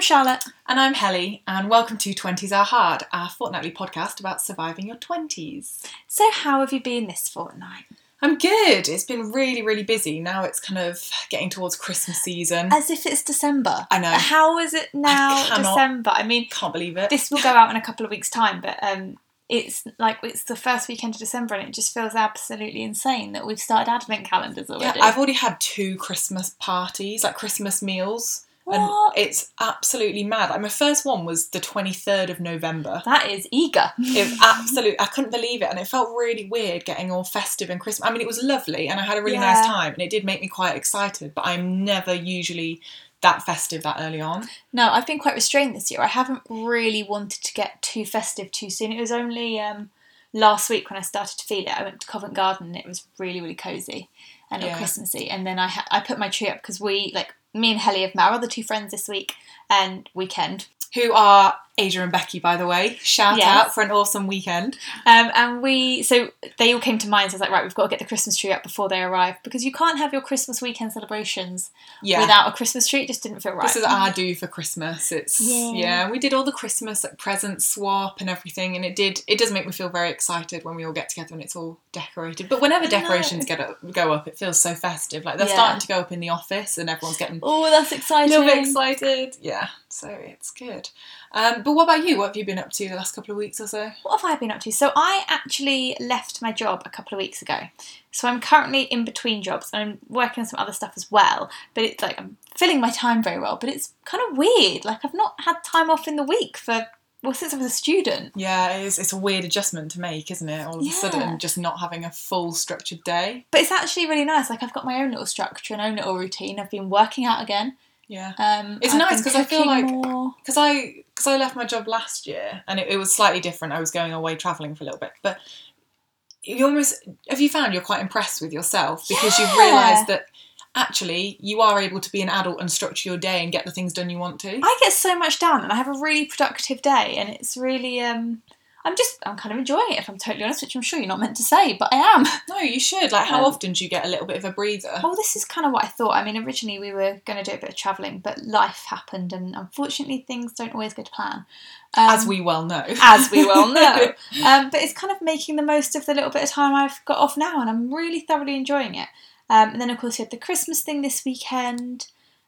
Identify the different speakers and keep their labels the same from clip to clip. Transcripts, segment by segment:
Speaker 1: I'm Charlotte.
Speaker 2: And I'm Helly, and welcome to 20s Are Hard, our fortnightly podcast about surviving your 20s.
Speaker 1: So, how have you been this fortnight?
Speaker 2: I'm good. It's been really, really busy. Now it's kind of getting towards Christmas season.
Speaker 1: As if it's December.
Speaker 2: I know.
Speaker 1: How is it now
Speaker 2: cannot-
Speaker 1: December? I mean,
Speaker 2: Can't believe it.
Speaker 1: this will go out in a couple of weeks' time, but um, it's like it's the first weekend of December, and it just feels absolutely insane that we've started advent calendars already. yeah.
Speaker 2: I've already had two Christmas parties, like Christmas meals.
Speaker 1: What?
Speaker 2: And it's absolutely mad. My first one was the 23rd of November.
Speaker 1: that is eager.
Speaker 2: It was absolute. I couldn't believe it, and it felt really weird getting all festive and Christmas. I mean, it was lovely, and I had a really
Speaker 1: Yeah.
Speaker 2: nice time, and it did make me quite excited. But I'm never usually that festive that early on.
Speaker 1: No, I've been quite restrained this year. I haven't really wanted to get too festive too soon. It was only um, last week when I started to feel it. I went to Covent Garden and it was really, really cosy and
Speaker 2: Yeah.
Speaker 1: Christmassy. And then I ha- I put my tree up because we like me and Helly have met our other two friends this week and weekend.
Speaker 2: Who are Asia and Becky, by the way? Shout
Speaker 1: Yes.
Speaker 2: out for an awesome weekend.
Speaker 1: Um, and we so they all came to mind. So I was like, right, we've got to get the Christmas tree up before they arrive because you can't have your Christmas weekend celebrations
Speaker 2: Yeah.
Speaker 1: without a Christmas tree. It just didn't feel right.
Speaker 2: This is our do for Christmas. It's
Speaker 1: Yeah.
Speaker 2: yeah. we did all the Christmas like present swap and everything, and it did it does make me feel very excited when we all get together and it's all decorated. But whenever decorations get up, go up, it feels so festive. Like they're
Speaker 1: Yeah.
Speaker 2: starting to go up in the office, and everyone's getting
Speaker 1: oh, that's
Speaker 2: a
Speaker 1: exciting.
Speaker 2: little bit excited. Yeah, so it's good. Um, but what about you? What have you been up to the last couple of weeks or so?
Speaker 1: What have I been up to? So I actually left my job a couple of weeks ago. So I'm currently in between jobs and I'm working on some other stuff as well. But it's like I'm filling my time very well. But it's kind of weird. Like I've not had time off in the week for well since I was a student.
Speaker 2: Yeah, it is, it's a weird adjustment to make, isn't it? All of a sudden, just not having a full structured day.
Speaker 1: But it's actually really nice. Like I've got my own little structure and own little routine. I've been working out again.
Speaker 2: Yeah.
Speaker 1: Um,
Speaker 2: It's
Speaker 1: I've
Speaker 2: nice because I feel like- because I because I left my job last year and it, it was slightly different. I was going away traveling for a little bit, but you almost have you found you're quite impressed with yourself because you've realised that actually you are able to be an adult and structure your day and get the things done you want to.
Speaker 1: I get so much done and I have a really productive day and it's really um I'm just I'm kind of enjoying it if I'm totally honest, which I'm sure you're not meant to say, but I am.
Speaker 2: no, you should. Like, how
Speaker 1: Um,
Speaker 2: often do you get a little bit of a breather?
Speaker 1: Well, this is kind of what I thought. I mean, originally we were going to do a bit of travelling, but life happened, and unfortunately, things don't always go to plan. Um,
Speaker 2: as we well know.
Speaker 1: as we well know. um, but it's kind of making the most of the little bit of time I've got off now, and I'm really thoroughly enjoying it. Um, and then, of course, you had the Christmas thing this weekend,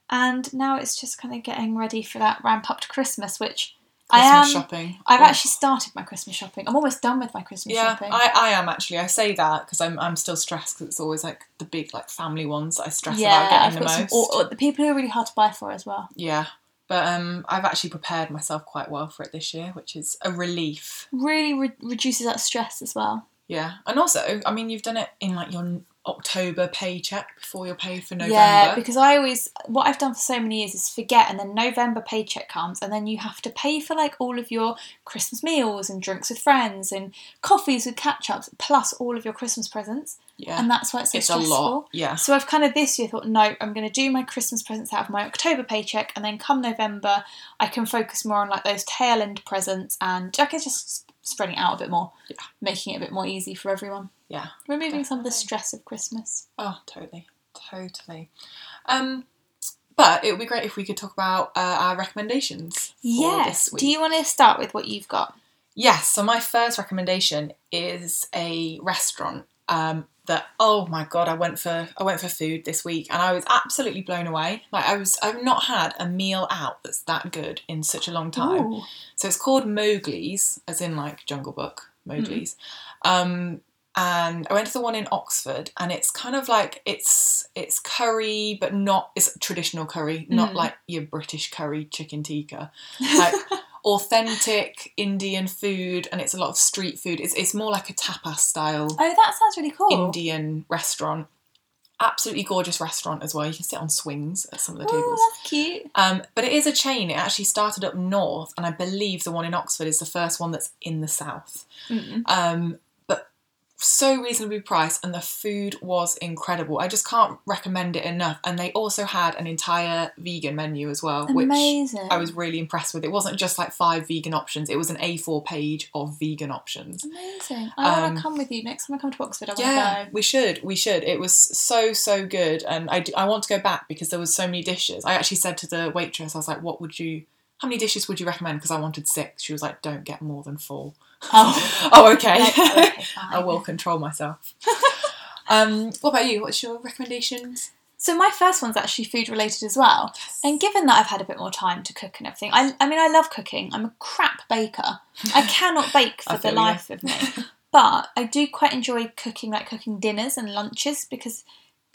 Speaker 1: and now it's just kind of getting ready for that ramp up to Christmas, which I
Speaker 2: Christmas
Speaker 1: am.
Speaker 2: shopping.
Speaker 1: I've
Speaker 2: Oh.
Speaker 1: actually started my Christmas shopping. I'm almost done with my Christmas
Speaker 2: Yeah,
Speaker 1: shopping.
Speaker 2: I, I am actually. I say that because I'm I'm still stressed because it's always like the big like family ones that I stress about getting
Speaker 1: I've
Speaker 2: the
Speaker 1: got some,
Speaker 2: most.
Speaker 1: or, or the people who are really hard to buy for as well.
Speaker 2: Yeah, but um, I've actually prepared myself quite well for it this year, which is a relief.
Speaker 1: Really re- reduces that stress as well.
Speaker 2: Yeah, and also, I mean, you've done it in like your October paycheck before you're paid for November.
Speaker 1: Yeah, because I always what I've done for so many years is forget, and then November paycheck comes, and then you have to pay for like all of your Christmas meals and drinks with friends and coffees with catch ups, plus all of your Christmas presents,
Speaker 2: yeah,
Speaker 1: and that's why it's so
Speaker 2: it's a lot. Yeah,
Speaker 1: So I've kind of this year thought, no, I'm going to do my Christmas presents out of my October paycheck, and then come November, I can focus more on like those tail end presents, and I guess just spreading it out a bit more,
Speaker 2: Yeah.
Speaker 1: making it a bit more easy for everyone,
Speaker 2: yeah.
Speaker 1: removing some of the stress of Christmas.
Speaker 2: Oh, totally, totally. Um, but it would be great if we could talk about uh, our recommendations. For
Speaker 1: Yes.
Speaker 2: This week.
Speaker 1: Do you want to start with what you've got?
Speaker 2: Yes, so my first recommendation is a restaurant um, that oh my god, I went for I went for food this week and I was absolutely blown away. Like I was I've not had a meal out that's that good in such a long time.
Speaker 1: Ooh.
Speaker 2: So it's called Mowgli's, as in like Jungle Book, Mowgli's. Um, and I went to the one in Oxford, and it's kind of like it's it's curry, but not it's traditional curry, not
Speaker 1: Mm.
Speaker 2: like your British curry chicken tikka. Like authentic Indian food, and it's a lot of street food. It's it's more like a tapas style
Speaker 1: Oh, that sounds really cool.
Speaker 2: Indian restaurant. Absolutely gorgeous restaurant as well. You can sit on swings at some of the tables.
Speaker 1: Oh, that's cute.
Speaker 2: Um, but it is a chain. It actually started up north, and I believe the one in Oxford is the first one that's in the south.
Speaker 1: Mm.
Speaker 2: Um, so reasonably priced, and the food was incredible. I just can't recommend it enough. And they also had an entire vegan menu as well,
Speaker 1: Amazing.
Speaker 2: which I was really impressed with. It wasn't just like five vegan options; it was an A4 page of vegan options.
Speaker 1: Amazing. I want
Speaker 2: Um,
Speaker 1: to come with you next time I come to Oxford. I
Speaker 2: Yeah,
Speaker 1: go.
Speaker 2: we should. We should. It was so so good, and I I want to go back because there was so many dishes. I actually said to the waitress, I was like, "What would you how many dishes would you recommend? Because I wanted six. She was like, don't get more than four.
Speaker 1: Oh.
Speaker 2: oh, okay.
Speaker 1: Okay,
Speaker 2: I will control myself. um, what about you? What's your recommendations?
Speaker 1: So my first one's actually food related as well. And given that I've had a bit more time to cook and everything, I, I mean, I love cooking. I'm a crap baker. I cannot bake for the
Speaker 2: feel you.
Speaker 1: life of me. But I do quite enjoy cooking, like cooking dinners and lunches, because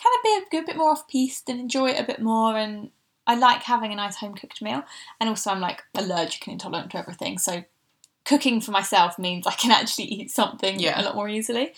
Speaker 1: kind of be a good bit more off piste and enjoy it a bit more. And I like having a nice home cooked meal. And also, I'm like allergic and intolerant to everything, so cooking for myself means I can actually eat something
Speaker 2: Yeah.
Speaker 1: a lot more easily.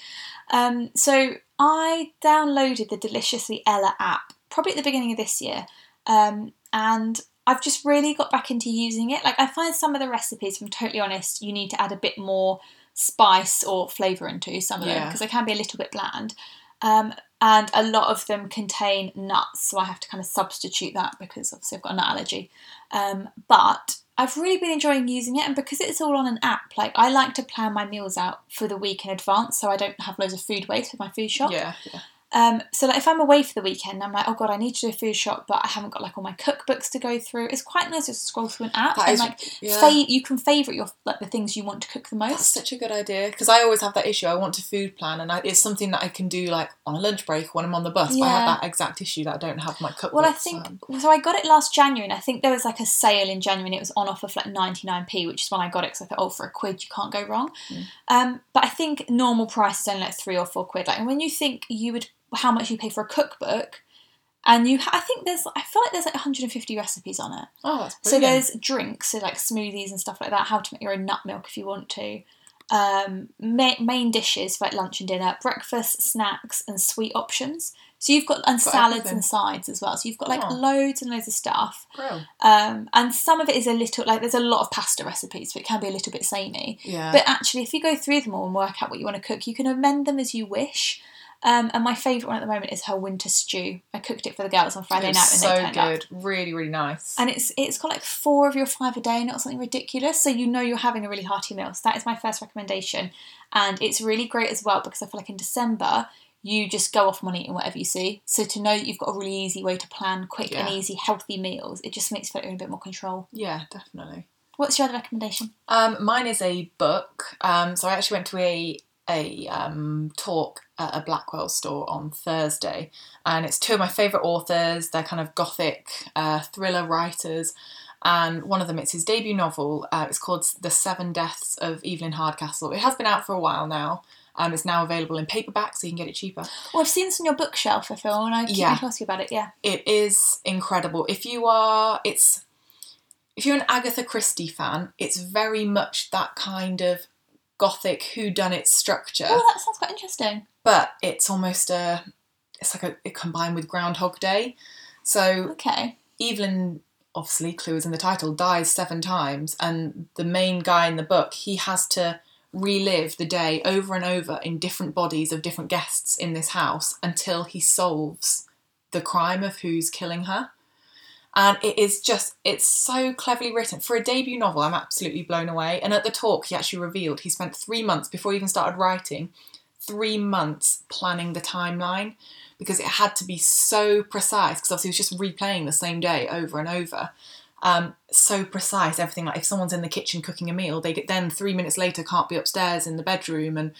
Speaker 1: Um, so I downloaded the Deliciously Ella app probably at the beginning of this year, um, and I've just really got back into using it. Like I find some of the recipes, if I'm totally honest, you need to add a bit more spice or flavour into some of them because they can be a little bit bland. Um, and a lot of them contain nuts, so I have to kind of substitute that because obviously I've got a nut allergy. Um, but I've really been enjoying using it, and because it's all on an app, like I like to plan my meals out for the week in advance, so I don't have loads of food waste with my food shop.
Speaker 2: Yeah, yeah.
Speaker 1: Um, so like if I'm away for the weekend, I'm like, oh god, I need to do a food shop, but I haven't got like all my cookbooks to go through. It's quite nice to scroll through an app
Speaker 2: That
Speaker 1: and
Speaker 2: is-
Speaker 1: like
Speaker 2: yeah.
Speaker 1: fa- you can favourite your like the things you want to cook the most.
Speaker 2: That's such a good idea because I always have that issue. I want to food plan, and I, it's something that I can do like on a lunch break when I'm on the bus. But I
Speaker 1: Yeah.
Speaker 2: have that exact issue that I don't have my cookbook.
Speaker 1: Well, I think so. I got it last January, and I think there was like a sale in January, and it was on offer for like ninety nine p, which is when I got it because I thought, oh, for a quid, you can't go wrong.
Speaker 2: Mm.
Speaker 1: Um, but I think normal price is only like three or four quid. Like, and when you think you would how much you pay for a cookbook, and you, ha- I think there's, I feel like there's like one hundred and fifty recipes on it.
Speaker 2: oh, that's brilliant.
Speaker 1: So there's drinks, so like smoothies and stuff like that. How to make your own nut milk if you want to. Um, ma- main dishes for like lunch and dinner, breakfast, snacks, and sweet options. So you've got and
Speaker 2: Got
Speaker 1: salads
Speaker 2: everything.
Speaker 1: and sides as well. So you've got like
Speaker 2: Oh.
Speaker 1: loads and loads of stuff. Um, and some of it is a little like there's a lot of pasta recipes, but it can be a little bit samey.
Speaker 2: Yeah.
Speaker 1: But actually, if you go through them all and work out what you want to cook, you can amend them as you wish. Um, and my favourite one at the moment is her winter stew. I cooked it for the girls on Friday night It's
Speaker 2: so
Speaker 1: turned up
Speaker 2: good. Really, really nice.
Speaker 1: and it's it's got like four of your five a day not something ridiculous so you know you're having a really hearty meal so that is my first recommendation and it's really great as well because i feel like in december you just go off on eating whatever you see so to know that you've got a really easy way to plan quick and easy healthy meals it just makes you feel like you're in a bit more control
Speaker 2: yeah, definitely.
Speaker 1: what's your other recommendation
Speaker 2: Um, mine is a book. Um, so I actually went to a a um, talk at a Blackwell store on Thursday, and it's two of my favourite authors. They're kind of gothic uh, thriller writers, and one of them it's his debut novel. Uh, it's called The Seven Deaths of Evelyn Hardcastle. It has been out for a while now. Um, it's now available in paperback, so you can get it cheaper.
Speaker 1: well i've seen this on your bookshelf i feel and i keep
Speaker 2: Yeah.
Speaker 1: meaning to ask you about it yeah
Speaker 2: it is incredible. If you are, it's if you're an Agatha Christie fan, it's very much that kind of gothic whodunit structure,
Speaker 1: oh that sounds quite interesting
Speaker 2: but it's almost a, it's like a it combined with Groundhog Day. So
Speaker 1: okay
Speaker 2: Evelyn, obviously, clue is in the title, dies seven times, and the main guy in the book, he has to relive the day over and over in different bodies of different guests in this house until he solves the crime of who's killing her. And it is just, it's so cleverly written. For a debut novel, I'm absolutely blown away. And at the talk, he actually revealed he spent three months before he even started writing, three months planning the timeline because it had to be so precise because obviously he was just replaying the same day over and over. Um, so precise, everything like if someone's in the kitchen cooking a meal, they get then three minutes later can't be upstairs in the bedroom and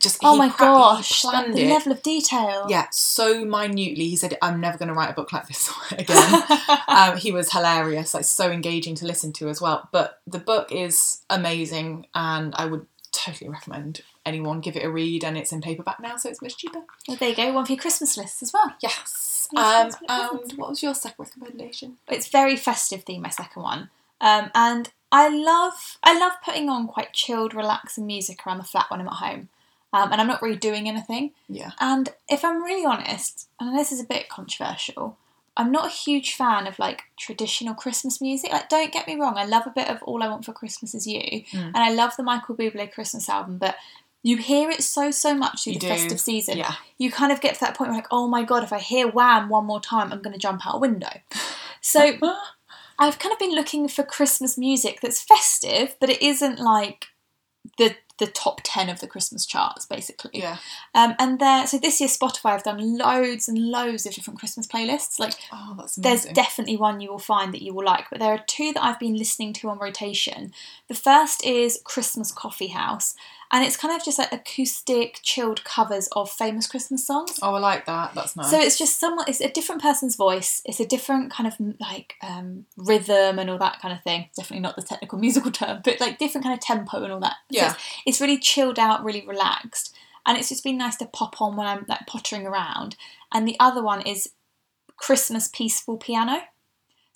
Speaker 2: just
Speaker 1: oh my
Speaker 2: pra-
Speaker 1: gosh
Speaker 2: planned
Speaker 1: the
Speaker 2: it.
Speaker 1: level of detail
Speaker 2: Yeah, so minutely. He said, "I'm never going to write a book like this again." um, he was hilarious, like so engaging to listen to as well. But the book is amazing, and I would totally recommend anyone give it a read. And it's in paperback now, so it's much cheaper.
Speaker 1: well, there you go one for your christmas list as well
Speaker 2: Yes. Um,
Speaker 1: that's what it
Speaker 2: and what was your second recommendation?
Speaker 1: it's very festive theme my second one um, and i love i love putting on quite chilled relaxing music around the flat when i'm at home um, and i'm not really doing anything
Speaker 2: Yeah.
Speaker 1: and if i'm really honest and this is a bit controversial i'm not a huge fan of like traditional christmas music like don't get me wrong i love a bit of all i want for christmas is you
Speaker 2: Mm.
Speaker 1: and i love the michael bublé christmas album but you hear it so so much through
Speaker 2: You
Speaker 1: the
Speaker 2: do.
Speaker 1: festive season
Speaker 2: Yeah.
Speaker 1: you kind of get to that point where like, oh my god, if I hear Wham one more time, I'm going to jump out a window. So I've kind of been looking for Christmas music that's festive, but it isn't like the the top 10 of the Christmas charts, basically.
Speaker 2: Yeah.
Speaker 1: Um, and there, so this year Spotify have done loads and loads of different Christmas playlists. Like,
Speaker 2: Oh, that's
Speaker 1: there's definitely one you will find that you will like, but there are two that I've been listening to on rotation. The first is Christmas Coffee House, and it's kind of just like acoustic, chilled covers of famous Christmas songs.
Speaker 2: oh, I like that. That's nice.
Speaker 1: So it's just someone, it's a different person's voice, it's a different kind of like um, rhythm and all that kind of thing. Definitely not the technical musical term, but like different kind of tempo and all that. So
Speaker 2: Yeah.
Speaker 1: it's, it's really chilled out, really relaxed, and it's just been nice to pop on when I'm like pottering around. And the other one is Christmas Peaceful Piano.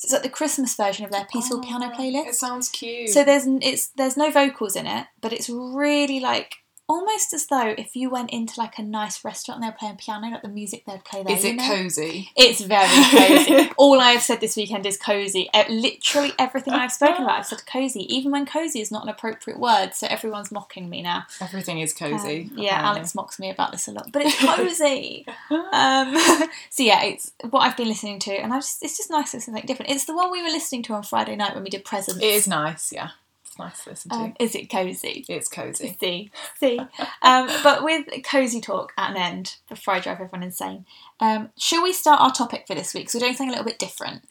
Speaker 1: So it's like the Christmas version of their Peaceful Piano
Speaker 2: Oh,
Speaker 1: playlist.
Speaker 2: It sounds cute.
Speaker 1: So there's it's there's no vocals in it, but it's really like almost as though if you went into like a nice restaurant and they were playing piano, like the music they'd play there.
Speaker 2: is it
Speaker 1: know?
Speaker 2: cozy?
Speaker 1: It's very cozy. All I have said this weekend is cozy. Literally everything I've spoken about, I've said cozy, even when cozy is not an appropriate word. So everyone's mocking me now.
Speaker 2: Everything is cozy.
Speaker 1: Um, yeah. Alex mocks me about this a lot, but it's cozy. um, so yeah, it's what I've been listening to, and I just it's just nice to something different. It's the one we were listening to on Friday night when we did presents.
Speaker 2: It is nice. Yeah, it's nice to listen to.
Speaker 1: Um, is it cozy?
Speaker 2: it's cozy.
Speaker 1: See, see. Um, but with cozy talk at an end before I drive everyone insane, um, shall we start our topic for this week? So we're doing something a little bit different.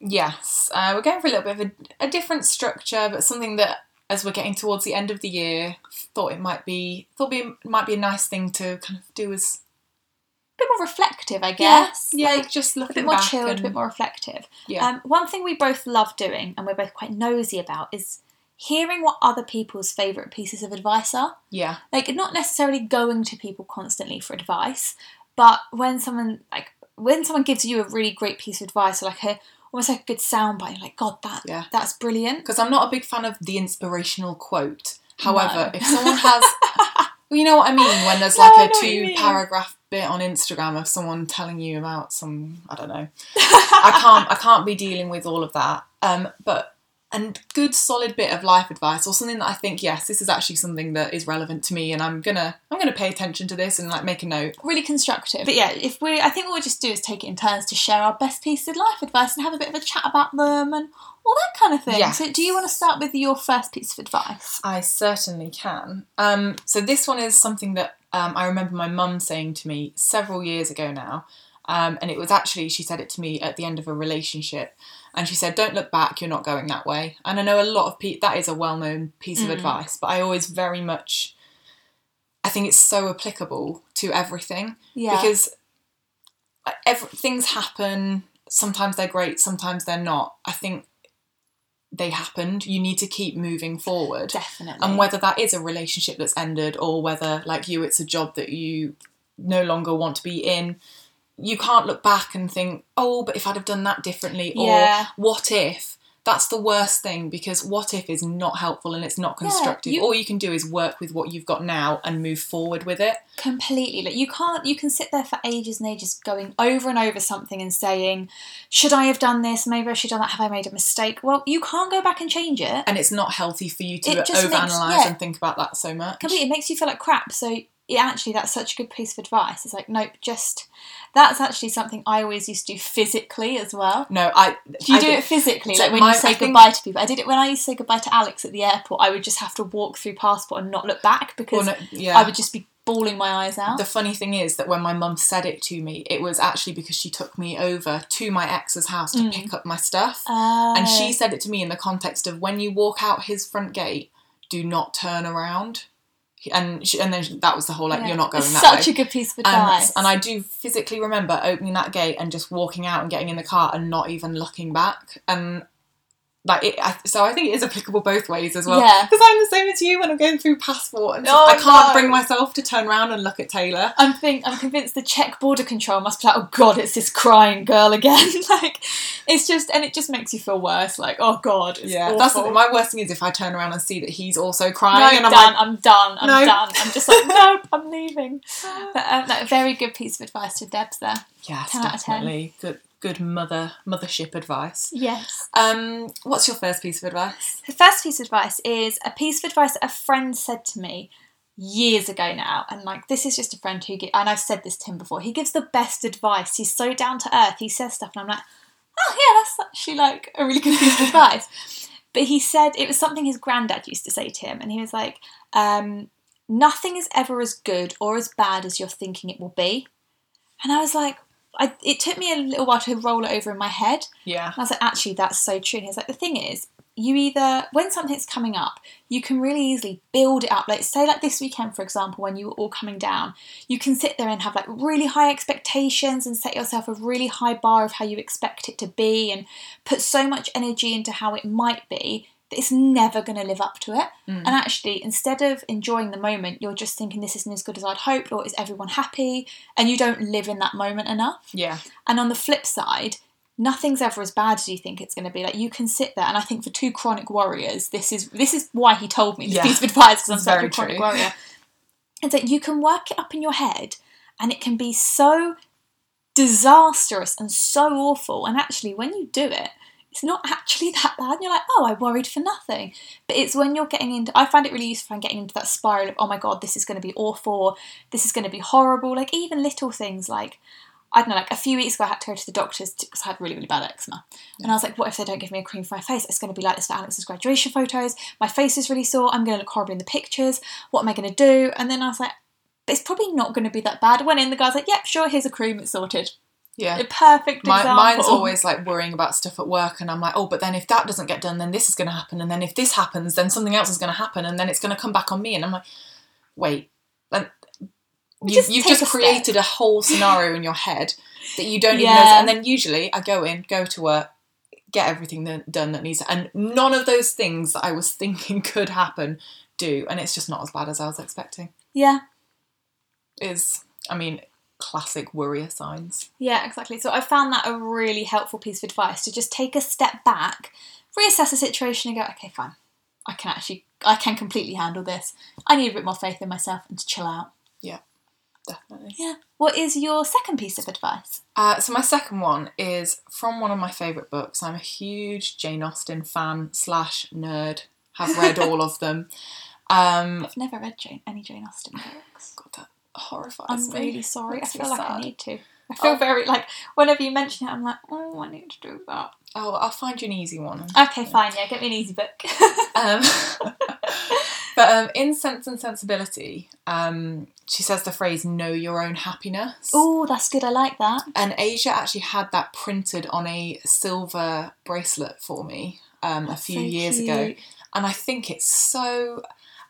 Speaker 2: Yes, uh, we're going for a little bit of a, a different structure, but something that, as we're getting towards the end of the year, thought it might be thought be might be a nice thing to kind of do as
Speaker 1: bit more reflective, I guess.
Speaker 2: yeah,
Speaker 1: Like,
Speaker 2: just
Speaker 1: a
Speaker 2: looking
Speaker 1: bit more chilled,
Speaker 2: and,
Speaker 1: a bit more reflective.
Speaker 2: yeah,
Speaker 1: Um, one thing we both love doing, and we're both quite nosy about, is hearing what other people's favourite pieces of advice are.
Speaker 2: yeah,
Speaker 1: Like, not necessarily going to people constantly for advice, but when someone like when someone gives you a really great piece of advice, or like a almost like a good soundbite, like, God, that
Speaker 2: Yeah.
Speaker 1: that's brilliant.
Speaker 2: because I'm not a big fan of the inspirational quote. However,
Speaker 1: No.
Speaker 2: if someone has, well, you know what I mean, when there's
Speaker 1: No,
Speaker 2: like a two paragraph bit on Instagram of someone telling you about some, I don't know, I can't I can't be dealing with all of that. Um, but and good solid bit of life advice or something that I think yes, this is actually something that is relevant to me, and I'm gonna I'm gonna pay attention to this and like make a note.
Speaker 1: really constructive. But yeah, if we, I think what we'll just do is take it in turns to share our best pieces of life advice and have a bit of a chat about them and all that kind of thing.
Speaker 2: Yes.
Speaker 1: So, do you want to start with your first piece of advice?
Speaker 2: I certainly can. Um, so this one is something that um, I remember my mum saying to me several years ago now. Um, and it was actually, she said it to me at the end of a relationship. And she said, Don't look back, you're not going that way. And I know a lot of people, that is a well known piece of
Speaker 1: Mm.
Speaker 2: advice, but I always very much, I think it's so applicable to everything
Speaker 1: Yeah.
Speaker 2: because ev- things happen. Sometimes they're great, sometimes they're not. I think they happened. You need to keep moving forward.
Speaker 1: definitely.
Speaker 2: And whether that is a relationship that's ended or whether, like you, it's a job that you no longer want to be in, you can't look back and think, oh, but if I'd have done that differently, or
Speaker 1: Yeah.
Speaker 2: what if? That's the worst thing because what if is not helpful and it's not
Speaker 1: Yeah,
Speaker 2: constructive.
Speaker 1: you-
Speaker 2: All you can do is work with what you've got now and move forward with it.
Speaker 1: completely like you can't you can sit there for ages and ages going over and over something and saying should i have done this maybe i should have done that have i made a mistake well you can't go back and change it
Speaker 2: And it's not healthy for you to
Speaker 1: It just makes-
Speaker 2: overanalyze
Speaker 1: yeah.
Speaker 2: and think about that so much.
Speaker 1: completely it makes you feel like crap so it actually that's such a good piece of advice it's like nope just that's actually something i always used to do physically as well
Speaker 2: No, I.
Speaker 1: do you
Speaker 2: I
Speaker 1: do it physically
Speaker 2: so
Speaker 1: like when
Speaker 2: my-
Speaker 1: you say
Speaker 2: I think-
Speaker 1: goodbye to people i did it when i used to say goodbye to alex at the airport i would just have to walk through passport and not look back because
Speaker 2: no, yeah.
Speaker 1: i would just be bawling my eyes out
Speaker 2: The funny thing is that when my mum said it to me, it was actually because she took me over to my ex's house to
Speaker 1: Mm.
Speaker 2: pick up my stuff.
Speaker 1: Uh,
Speaker 2: And she said it to me in the context of when you walk out his front gate, do not turn around. And she, and then that was the whole like
Speaker 1: yeah.
Speaker 2: you're not going
Speaker 1: it's
Speaker 2: that
Speaker 1: such
Speaker 2: way.
Speaker 1: a good piece of
Speaker 2: and,
Speaker 1: advice
Speaker 2: and I do physically remember opening that gate and just walking out and getting in the car and not even looking back. And like it, I, so I think it is applicable both ways as well.
Speaker 1: Yeah.
Speaker 2: Because I'm the same as you when I'm going through passport and
Speaker 1: Oh,
Speaker 2: I can't
Speaker 1: no.
Speaker 2: bring myself to turn around and look at Taylor.
Speaker 1: I'm think I'm convinced the Czech border control must be like, oh god, it's this crying girl again. like, it's just, and it just makes you feel worse. Like, oh god,
Speaker 2: Yeah,
Speaker 1: awful.
Speaker 2: that's my worst thing is if I turn around and see that he's also
Speaker 1: No,
Speaker 2: crying, and I'm
Speaker 1: done.
Speaker 2: like,
Speaker 1: I'm done. I'm
Speaker 2: No.
Speaker 1: done. I'm just like, nope, I'm leaving. But um, that very good piece of advice to Debs there.
Speaker 2: yes,
Speaker 1: 10 out of 10.
Speaker 2: definitely good, good mother mothership advice.
Speaker 1: Yes.
Speaker 2: Um, what's your first piece of advice?
Speaker 1: The first piece of advice is a piece of advice that a friend said to me years ago now, and like this is just a friend who, and I've said this to him before. He gives the best advice. He's so down to earth. He says stuff, and I'm like, oh yeah, that's actually like a really good piece of advice. But he said it was something his granddad used to say to him, and he was like, um, "Nothing is ever as good or as bad as you're thinking it will be." And I was like, I, it took me a little while to roll it over in my head.
Speaker 2: Yeah.
Speaker 1: And I was like, actually, that's so true. And he's like, the thing is, you either when something's coming up, you can really easily build it up. Like say, like this weekend, for example, when you were all coming down, you can sit there and have like really high expectations and set yourself a really high bar of how you expect it to be, and put so much energy into how it might be it's never going to live up to it. And actually, instead of enjoying the moment, you're just thinking this isn't as good as I'd hoped, or is everyone happy? And you don't live in that moment enough.
Speaker 2: Yeah.
Speaker 1: And on the flip side, nothing's ever as bad as you think it's going to be. Like you can sit there, and I think for two chronic warriors, this is this is why he told me this
Speaker 2: Yeah.
Speaker 1: piece of advice because I'm such a chronic warrior. It's that you can work it up in your head, and it can be so disastrous and so awful. And actually, when you do it, it's not actually that bad. And you're like, oh, I worried for nothing. But it's when you're getting into, I find it really useful in getting into that spiral of, oh my God, this is going to be awful, this is going to be horrible. Like even little things like, I don't know, like a few weeks ago, I had to go to the doctors because I had really, really bad eczema. And I was like, what if they don't give me a cream for my face? It's going to be like this for Alex's graduation photos. My face is really sore. I'm going to look horrible in the pictures. What am I going to do? And then I was like, it's probably not going to be that bad. Went in, the guy's like, yep, sure, here's a cream, it's sorted.
Speaker 2: Yeah.
Speaker 1: A perfect
Speaker 2: My,
Speaker 1: example.
Speaker 2: mine's always like worrying about stuff at work, and I'm like, oh, but then if that doesn't get done, then this is going to happen, and then if this happens, then something else is going to happen, and then it's going to come back on me, and I'm like, wait, you,
Speaker 1: Just
Speaker 2: you've just
Speaker 1: a step.
Speaker 2: created a whole scenario in your head that you don't even know, and then usually I go in, go to work, get everything that, done that needs, and none of those things that I was thinking could happen do, and it's just not as bad as I was expecting.
Speaker 1: Yeah,
Speaker 2: Is I mean, classic worrier signs.
Speaker 1: yeah, exactly. So I found that a really helpful piece of advice to just take a step back, reassess the situation, and go, okay, fine. I can actually, I can completely handle this. I need a bit more faith in myself and to chill out.
Speaker 2: Yeah, definitely.
Speaker 1: Yeah. What is your second piece of advice?
Speaker 2: Uh, so my second one is from one of my favourite books. I'm a huge Jane Austen fan slash nerd. Have read all of them. Um,
Speaker 1: I've never read Jane, any Jane Austen books.
Speaker 2: Got that horrifies
Speaker 1: I'm
Speaker 2: me.
Speaker 1: really sorry. I feel like I need to. I feel
Speaker 2: Oh.
Speaker 1: very like whenever you mention it, I'm like, oh, I need to do that.
Speaker 2: Oh, I'll find you an easy one.
Speaker 1: Okay, fine. Yeah, get me an easy book.
Speaker 2: Um, but um, in Sense and Sensibility, um, she says the phrase "know your own happiness."
Speaker 1: oh, that's good. I like that.
Speaker 2: And Asia actually had that printed on a silver bracelet for me um, a few
Speaker 1: So
Speaker 2: years ago. And I think it's so.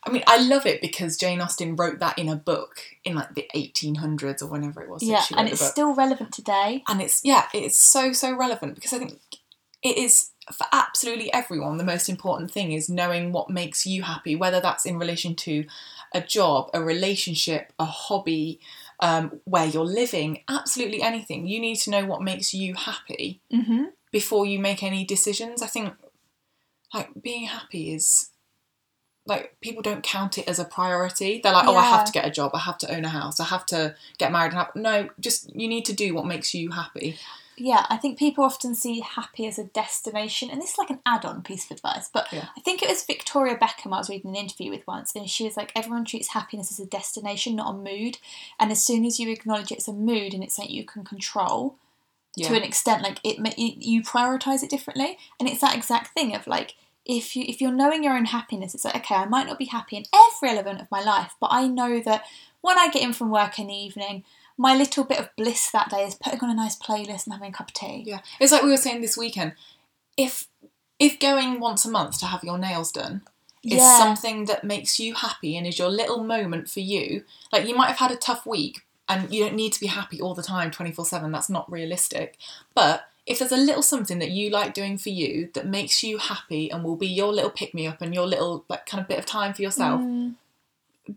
Speaker 2: I mean, I love it because Jane Austen wrote that in a book in like the 1800s or whenever it was that
Speaker 1: Yeah, and it's still relevant today.
Speaker 2: and it's, yeah, it's so, so relevant because I think it is for absolutely everyone the most important thing is knowing what makes you happy, whether that's in relation to a job, a relationship, a hobby, um, where you're living, absolutely anything. You need to know what makes you happy
Speaker 1: Mm-hmm.
Speaker 2: before you make any decisions. I think like being happy is like people don't count it as a priority. They're like, oh, I have to get a job, I have to own a house, I have to get married and have no, just you need to do what makes you happy.
Speaker 1: Yeah, I think people often see happy as a destination, and this is like an add-on piece of advice. But
Speaker 2: Yeah.
Speaker 1: I think it was Victoria Beckham I was reading an interview with once, and she was like, "Everyone treats happiness as a destination, not a mood. And as soon as you acknowledge it's a mood and it's something you can control
Speaker 2: Yeah.
Speaker 1: to an extent, like it, you prioritize it differently. And it's that exact thing of like." If you if you're knowing your own happiness, it's like okay, I might not be happy in every element of my life, but I know that when I get in from work in the evening, my little bit of bliss that day is putting on a nice playlist and having a cup of tea.
Speaker 2: Yeah, it's like we were saying this weekend. If if going once a month to have your nails done is
Speaker 1: Yeah.
Speaker 2: something that makes you happy and is your little moment for you, like you might have had a tough week and you don't need to be happy all the time, twenty four seven. That's not realistic. But if there's a little something that you like doing for you that makes you happy and will be your little pick me up and your little like kind of bit of time for yourself,
Speaker 1: Mm,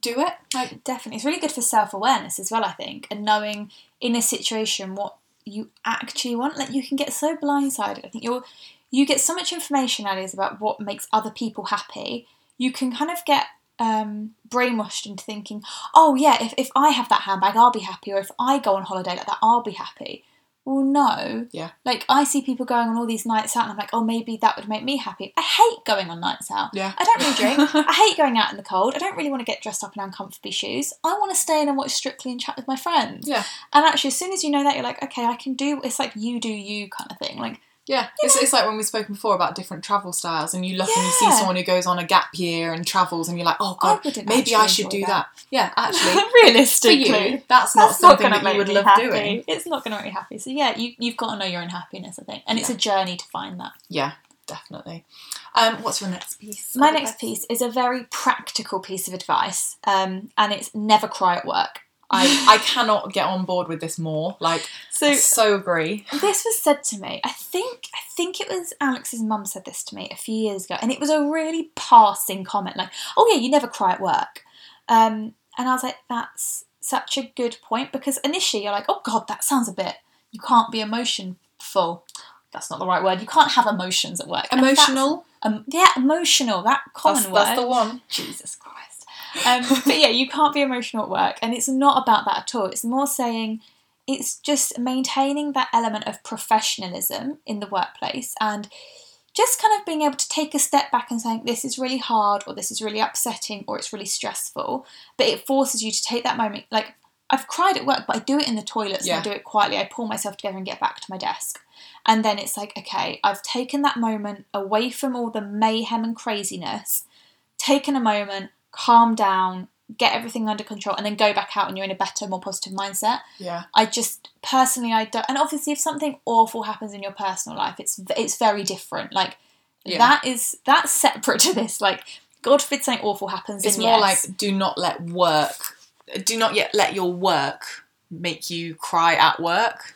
Speaker 2: do it. Like
Speaker 1: definitely. It's really good for self awareness as well, I think, and knowing in a situation what you actually want. Like you can get so blindsided. I think you're you get so much information nowadays about what makes other people happy. You can kind of get um, brainwashed into thinking, oh yeah, if, if I have that handbag, I'll be happy, or if I go on holiday like that, I'll be happy. Well, no.
Speaker 2: Yeah.
Speaker 1: Like I see people going on all these nights out, and I'm like, oh, maybe that would make me happy. I hate going on nights out.
Speaker 2: yeah,
Speaker 1: I don't really drink. I hate going out in the cold. I don't really want to get dressed up in uncomfortable shoes. I want to stay in and watch Strictly and chat with my friends.
Speaker 2: Yeah.
Speaker 1: And actually, as soon as you know that, you're like, okay, I can do. It's like you do you kind of thing. Like
Speaker 2: Yeah, it's, it's like when we've spoken before about different travel styles, and you look and you see someone who goes on a gap year and travels, and you're like, oh god,
Speaker 1: wouldn't
Speaker 2: maybe I should do that. Yeah, actually,
Speaker 1: Realistically,
Speaker 2: you, that's not
Speaker 1: that's not
Speaker 2: something
Speaker 1: to
Speaker 2: that you would love
Speaker 1: happy.
Speaker 2: doing.
Speaker 1: It's not going to make me happy. So yeah, you you've got to know your own happiness, I think, and it's a journey to find that.
Speaker 2: Yeah, definitely. Um, what's your next piece?
Speaker 1: My next piece is a very practical piece of advice, um, and it's never cry at work.
Speaker 2: I, I cannot get on board with this more. Like,
Speaker 1: So
Speaker 2: I so agree.
Speaker 1: this was said to me. I think I think it was Alex's mum said this to me a few years ago, and it was a really passing comment, like, "Oh yeah, you never cry at work," um, and I was like, "That's such a good point," because initially you're like, "Oh God, that sounds a bit. You can't be emotionful." That's not the right word. You can't have emotions at work.
Speaker 2: Emotional.
Speaker 1: Um, yeah, emotional. That common
Speaker 2: That's,
Speaker 1: word.
Speaker 2: that's the one.
Speaker 1: Jesus Christ. Um, but yeah, you can't be emotional at work, and it's not about that at all. It's more saying it's just maintaining that element of professionalism in the workplace and just kind of being able to take a step back and saying this is really hard or this is really upsetting or it's really stressful. But it forces you to take that moment like i've cried at work but i do it in the toilets and i do it quietly. I pull myself together and get back to my desk. And then it's like okay i've taken that moment away from all the mayhem and craziness taken a moment calm down get everything under control and then go back out and you're in a better more positive mindset
Speaker 2: Yeah.
Speaker 1: I just personally I don't and obviously if something awful happens in your personal life it's it's very different like
Speaker 2: Yeah.
Speaker 1: that is that's separate to this like god forbid something awful happens
Speaker 2: It's more
Speaker 1: yes.
Speaker 2: like do not let work, do not yet let your work make you cry at work.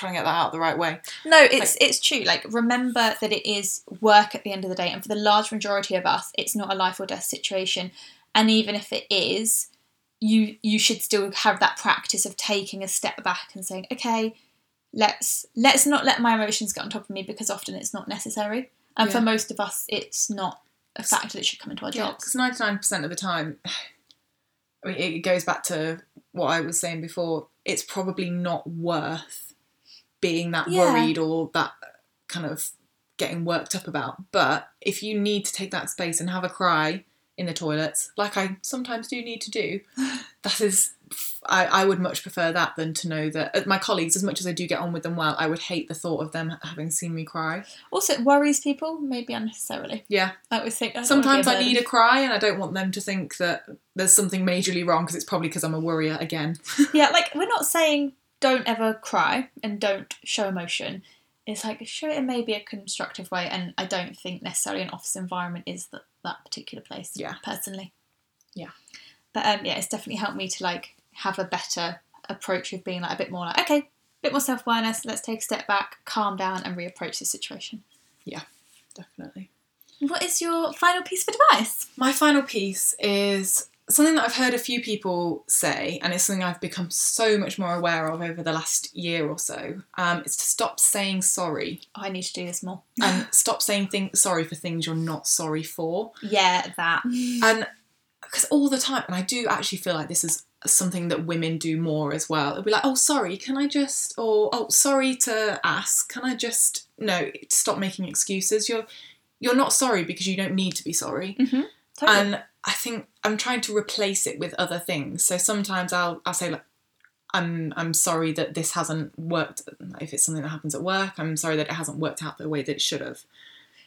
Speaker 2: Trying to get that out the right way.
Speaker 1: no it's it's true. Like remember that it is work at the end of the day and for the large majority of us it's not a life or death situation. And even if it is you you should still have that practice of taking a step back and saying okay let's let's not let my emotions get on top of me because often it's not necessary. And for most of us it's not a factor that should come into our jobs.
Speaker 2: Because ninety nine percent of the time, I mean, it goes back to what I was saying before. It's probably not worth being that
Speaker 1: Yeah.
Speaker 2: worried or that kind of getting worked up about. But if you need to take that space and have a cry in the toilets, like I sometimes do need to do, that is. I, I would much prefer that than to know that uh, my colleagues, as much as I do get on with them well, I would hate the thought of them having seen me cry.
Speaker 1: also it worries people maybe unnecessarily
Speaker 2: Yeah,
Speaker 1: i always think I
Speaker 2: Sometimes I need a cry, and I don't want them to think that there's something majorly wrong because it's probably because I'm a worrier again.
Speaker 1: yeah like we're not saying don't ever cry and don't show emotion it's like show it in maybe a constructive way and i don't think necessarily an office environment is that that particular place
Speaker 2: Yeah.
Speaker 1: personally
Speaker 2: Yeah.
Speaker 1: but um yeah it's definitely helped me to like have a better approach of being like a bit more like okay a bit more self-awareness let's take a step back calm down and reapproach the situation Yeah,
Speaker 2: Definitely.
Speaker 1: what is your final piece of advice
Speaker 2: My final piece is something that I've heard a few people say, and it's something I've become so much more aware of over the last year or so. Um, it's to stop saying sorry
Speaker 1: oh, i need to do this more
Speaker 2: and stop saying thing- sorry for things you're not sorry for.
Speaker 1: yeah that
Speaker 2: And because all the time, and I do actually feel like this is something that women do more as well. It'll be like, oh, sorry, can I just, or oh, sorry to ask, can I just, no, stop making excuses. You're, you're not sorry because you don't need to be sorry.
Speaker 1: Totally.
Speaker 2: And I think I'm trying to replace it with other things. So sometimes I'll, I'll say like, I'm, I'm sorry that this hasn't worked. If it's something that happens at work, I'm sorry that it hasn't worked out the way that it should have.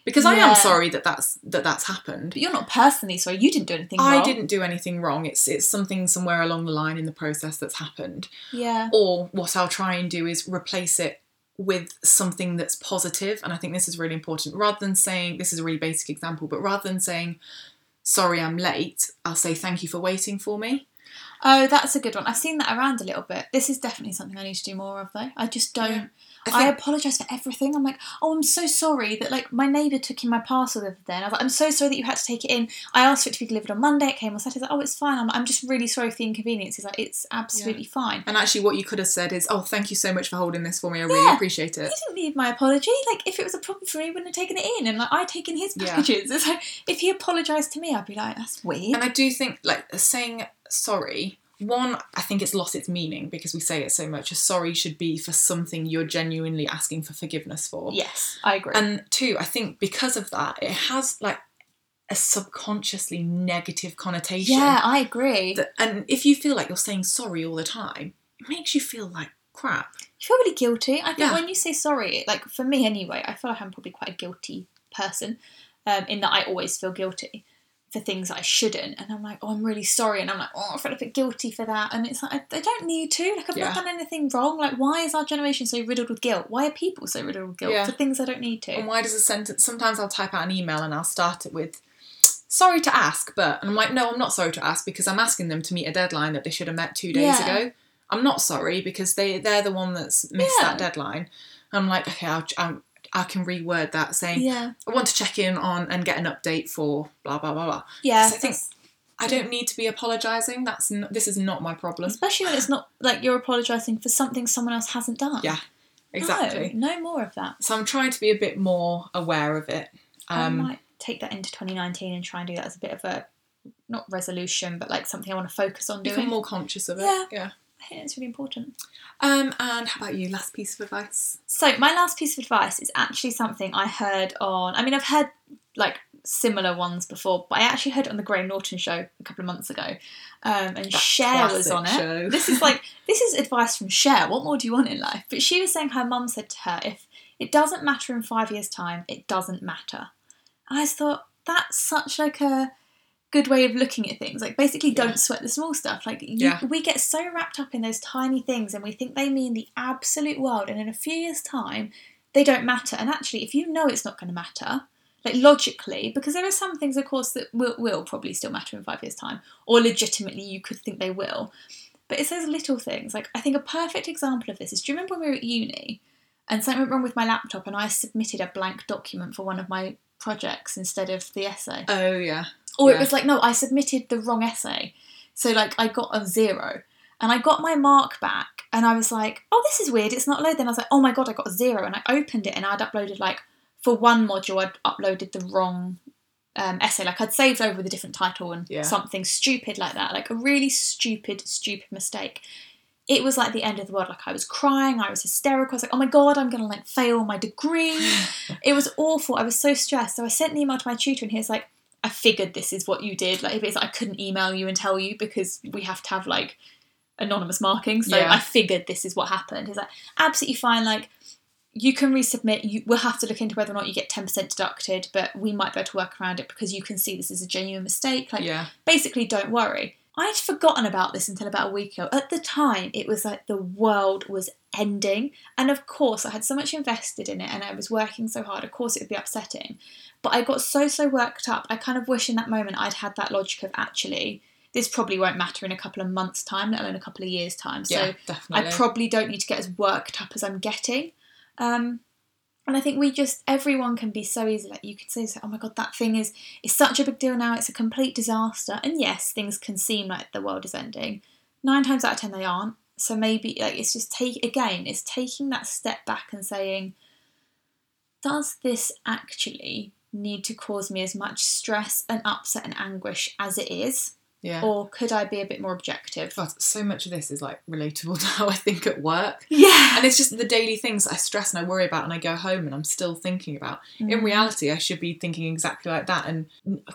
Speaker 2: Because I am sorry that that's that that's happened.
Speaker 1: but you're not personally sorry you didn't do anything wrong.
Speaker 2: I
Speaker 1: wrong.
Speaker 2: didn't do anything wrong. It's it's something somewhere along the line in the process that's happened.
Speaker 1: yeah
Speaker 2: Or what I'll try and do is replace it with something that's positive. And I think this is really important. Rather than saying this is a really basic example, but rather than saying sorry I'm late, I'll say thank you for waiting for me.
Speaker 1: Oh, that's a good one. I've seen that around a little bit. This is definitely something I need to do more of, though. I just don't.
Speaker 2: Yeah. I
Speaker 1: I, apologise for everything. I'm like, oh, I'm so sorry that like my neighbour took in my parcel the other day, and I was like, I'm so sorry that you had to take it in. I asked for it to be delivered on Monday. It came on Saturday. Like, oh, it's fine. I'm, I'm just really sorry for the inconvenience. He's like, it's absolutely fine.
Speaker 2: and actually what you could have said is, Oh, thank you so much for holding this for me. I really
Speaker 1: Yeah.
Speaker 2: appreciate
Speaker 1: He
Speaker 2: it.
Speaker 1: didn't need my apology. Like, if it was a problem for me, he wouldn't have taken it in, and like I'd taken his
Speaker 2: Yeah.
Speaker 1: packages. It's like if he apologised to me, I'd be like, that's weird.
Speaker 2: And I do think like saying sorry, one, I think it's lost its meaning because we say it so much. A sorry should be for something you're genuinely asking for forgiveness for.
Speaker 1: yes, I agree.
Speaker 2: And two, I think because of that, it has like a subconsciously negative connotation.
Speaker 1: yeah, I agree.
Speaker 2: That, and if you feel like you're saying sorry all the time, it makes you feel like crap.
Speaker 1: you feel really guilty. I think
Speaker 2: Yeah.
Speaker 1: when you say sorry, like for me anyway, I feel like I'm probably quite a guilty person, um, in that I always feel guilty for things that I shouldn't, and I'm like, oh, I'm really sorry, and I'm like, oh, I feel a bit guilty for that, and it's like I, I don't need to. Like I've
Speaker 2: Yeah.
Speaker 1: not done anything wrong. Like why is our generation so riddled with guilt? Why are people so riddled with guilt
Speaker 2: Yeah.
Speaker 1: for things I don't need to?
Speaker 2: And why does a sentence? Sometimes I'll type out an email and I'll start it with, "Sorry to ask, but," and I'm like, "No, I'm not sorry to ask because I'm asking them to meet a deadline that they should have met two days
Speaker 1: Yeah.
Speaker 2: ago. I'm not sorry because they they're the one that's missed that deadline." I'm like, okay, I'll, i I can reword that saying,
Speaker 1: yeah,
Speaker 2: "I want to check in on and get an update for blah blah blah blah."
Speaker 1: yeah.
Speaker 2: I think- I don't need to be apologising. That's n- this is not my problem.
Speaker 1: especially when it's not like you're apologising for something someone else hasn't done.
Speaker 2: Yeah, Exactly.
Speaker 1: No, no more of that.
Speaker 2: So I'm trying to be a bit more aware of it.
Speaker 1: I
Speaker 2: Um,
Speaker 1: might take that into 2019 and try and do that as a bit of a not resolution, but like something I want to focus on doing.
Speaker 2: become more conscious of it.
Speaker 1: Yeah.
Speaker 2: yeah.
Speaker 1: I think it's really important.
Speaker 2: Um, and how about you? Last piece of advice.
Speaker 1: So my last piece of advice is actually something I heard on. I mean, I've heard like similar ones before, but I actually heard it on the Graham Norton show a couple of months ago, um, and
Speaker 2: That
Speaker 1: Cher was on it.
Speaker 2: show.
Speaker 1: This is like this is advice from Cher. What more do you want in life? But she was saying her mum said to her, if it doesn't matter in five years' time, it doesn't matter. And I just thought that's such like a good way of looking at things. Like basically,
Speaker 2: Yeah.
Speaker 1: don't sweat the small stuff. Like you,
Speaker 2: Yeah.
Speaker 1: we get so wrapped up in those tiny things, and we think they mean the absolute world. And in a few years' time, they don't matter. And actually, if you know it's not going to matter, like logically, because there are some things, of course, that will, will probably still matter in five years' time, or legitimately you could think they will. But it's those little things. Like I think a perfect example of this is: Do you remember when we were at uni, and something went wrong with my laptop, and I submitted a blank document for one of my projects instead of the essay,
Speaker 2: Oh yeah.
Speaker 1: Or it was like, no, I submitted the wrong essay, so like I got a zero. And I got my mark back, and I was like, "Oh, this is weird. It's not loaded." Then I was like, "Oh my god, I got a zero. And I opened it, and I'd uploaded like for one module, I'd uploaded the wrong um, essay. Like I'd saved over with a different title and
Speaker 2: Yeah.
Speaker 1: something stupid like that. Like a really stupid, stupid mistake. It was like the end of the world. Like I was crying, I was hysterical. I was like, "Oh my god, I'm gonna like fail my degree." it was awful. I was so stressed. So I sent an email to my tutor, and he was like, "I figured this is what you did. Like, if it's I couldn't email you and tell you because we have to have like anonymous marking. So
Speaker 2: Yeah.
Speaker 1: I figured this is what happened." He's like, "Absolutely fine. Like, you can resubmit. You we'll have to look into whether or not you get ten percent deducted, but we might be able to work around it because you can see this is a genuine mistake. Like,
Speaker 2: yeah.
Speaker 1: basically, don't worry." I'd forgotten about this until about a week ago. At the time, it was like the world was ending. And of course, I had so much invested in it and I was working so hard. Of course, it would be upsetting. But I got so, so worked up. I kind of wish in that moment I'd had that logic of actually, this probably won't matter in a couple of months' time, let alone a couple of years' time. So
Speaker 2: yeah.
Speaker 1: I probably don't need to get as worked up as I'm getting. Um, and I think we just everyone can be so easy. Like you could say, "Oh my god, that thing is is such a big deal now. It's a complete disaster." And yes, things can seem like the world is ending. Nine times out of ten, they aren't. So maybe like it's just take again. It's taking that step back and saying, "Does this actually need to cause me as much stress and upset and anguish as it is,
Speaker 2: yeah.
Speaker 1: or could I be a bit more objective?"
Speaker 2: God, so much of this is like relatable to how I think at work.
Speaker 1: Yeah.
Speaker 2: And it's just the daily things I stress and I worry about and I go home and I'm still thinking about. In
Speaker 1: Mm.
Speaker 2: reality, I should be thinking exactly like that. And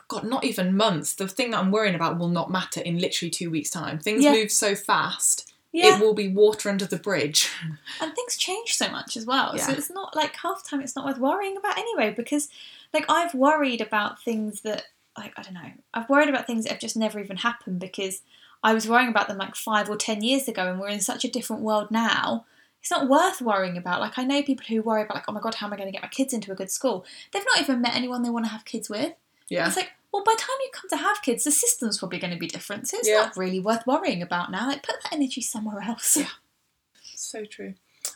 Speaker 2: God, not even months. The thing that I'm worrying about will not matter in literally two weeks' time. Things
Speaker 1: Yeah.
Speaker 2: move so fast.
Speaker 1: yeah.
Speaker 2: It will be water under the bridge.
Speaker 1: and things change so much as well. So it's not like half the time it's not worth worrying about anyway because like I've worried about things that like I don't know. I've worried about things that have just never even happened because I was worrying about them like 5 or 10 years ago and we're in such a different world now. It's not worth worrying about. Like I know people who worry about like oh my god how am I going to get my kids into a good school? They've not even met anyone they want to have kids with.
Speaker 2: Yeah.
Speaker 1: It's like well, by the time you come to have kids, the system's probably going to be different. So it's
Speaker 2: Yeah.
Speaker 1: not really worth worrying about now. Like, put that energy somewhere else.
Speaker 2: Yeah. So true.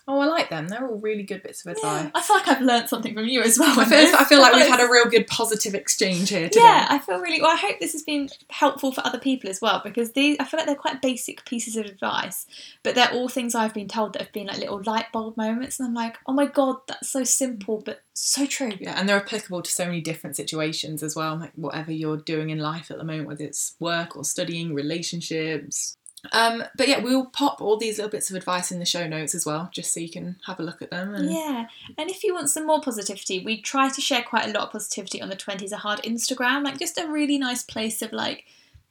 Speaker 2: Oh, I like them. They're all really good bits of advice.
Speaker 1: Yeah, I feel like I've learned something from you as well.
Speaker 2: I feel. I feel like we've had a real good positive exchange here today.
Speaker 1: yeah. I feel really well. I hope this has been helpful for other people as well because these I feel like they're quite basic pieces of advice, but they're all things I've been told that have been like little light bulb moments, and I'm like, oh my god, that's so simple but so true.
Speaker 2: Yeah, and they're applicable to so many different situations as well, like whatever you're doing in life at the moment, whether it's work or studying, relationships. Um, but yeah, we'll pop all these little bits of advice in the show notes as well, just so you can have a look at them. And
Speaker 1: Yeah, and if you want some more positivity, we try to share quite a lot of positivity on the 20s are hard Instagram, like just a really nice place of like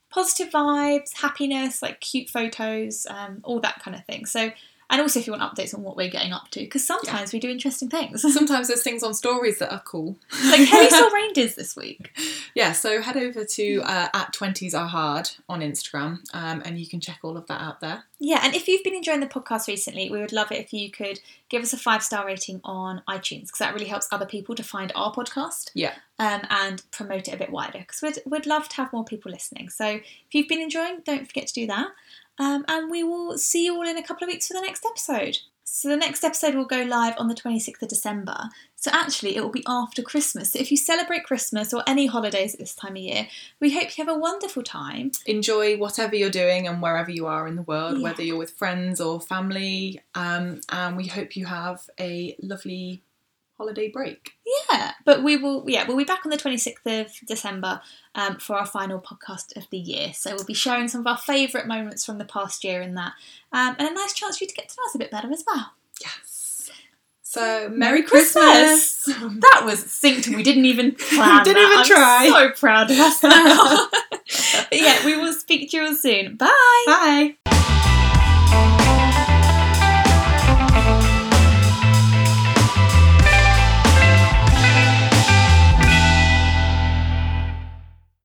Speaker 1: positive vibes, happiness, like cute photos, um, all that kind of thing. So And also if you want updates on what we're getting up to, because sometimes we do interesting things.
Speaker 2: Sometimes there's things on stories that are cool.
Speaker 1: like Kelly saw reindeers this week.
Speaker 2: Yeah, so head over to uh, at 20s are hard on Instagram um, and you can check all of that out there.
Speaker 1: Yeah, and if you've been enjoying the podcast recently, we would love it if you could give us a five star rating on iTunes because that really helps other people to find our podcast.
Speaker 2: Yeah.
Speaker 1: Um, and promote it a bit wider because we'd, we'd love to have more people listening. So if you've been enjoying, don't forget to do that. Um, and we will see you all in a couple of weeks for the next episode. So the next episode will go live on the 26th of December. So actually, it will be after Christmas. So if you celebrate Christmas or any holidays at this time of year, we hope you have a wonderful time.
Speaker 2: Enjoy whatever you're doing and wherever you are in the world,
Speaker 1: Yeah.
Speaker 2: whether you're with friends or family. Um, and we hope you have a lovely holiday break.
Speaker 1: Yeah, but we will. Yeah, we'll be back on the twenty sixth of December um, for our final podcast of the year. So we'll be sharing some of our favourite moments from the past year in that, um, and a nice chance for you to get to know us a bit better as well.
Speaker 2: Yes. So, Merry
Speaker 1: Christmas!
Speaker 2: Christmas!
Speaker 1: That was synced. We didn't even plan.
Speaker 2: Didn't
Speaker 1: that.
Speaker 2: even
Speaker 1: I'm
Speaker 2: try.
Speaker 1: So proud of us now. but yeah, we will speak to you all soon. Bye.
Speaker 2: Bye.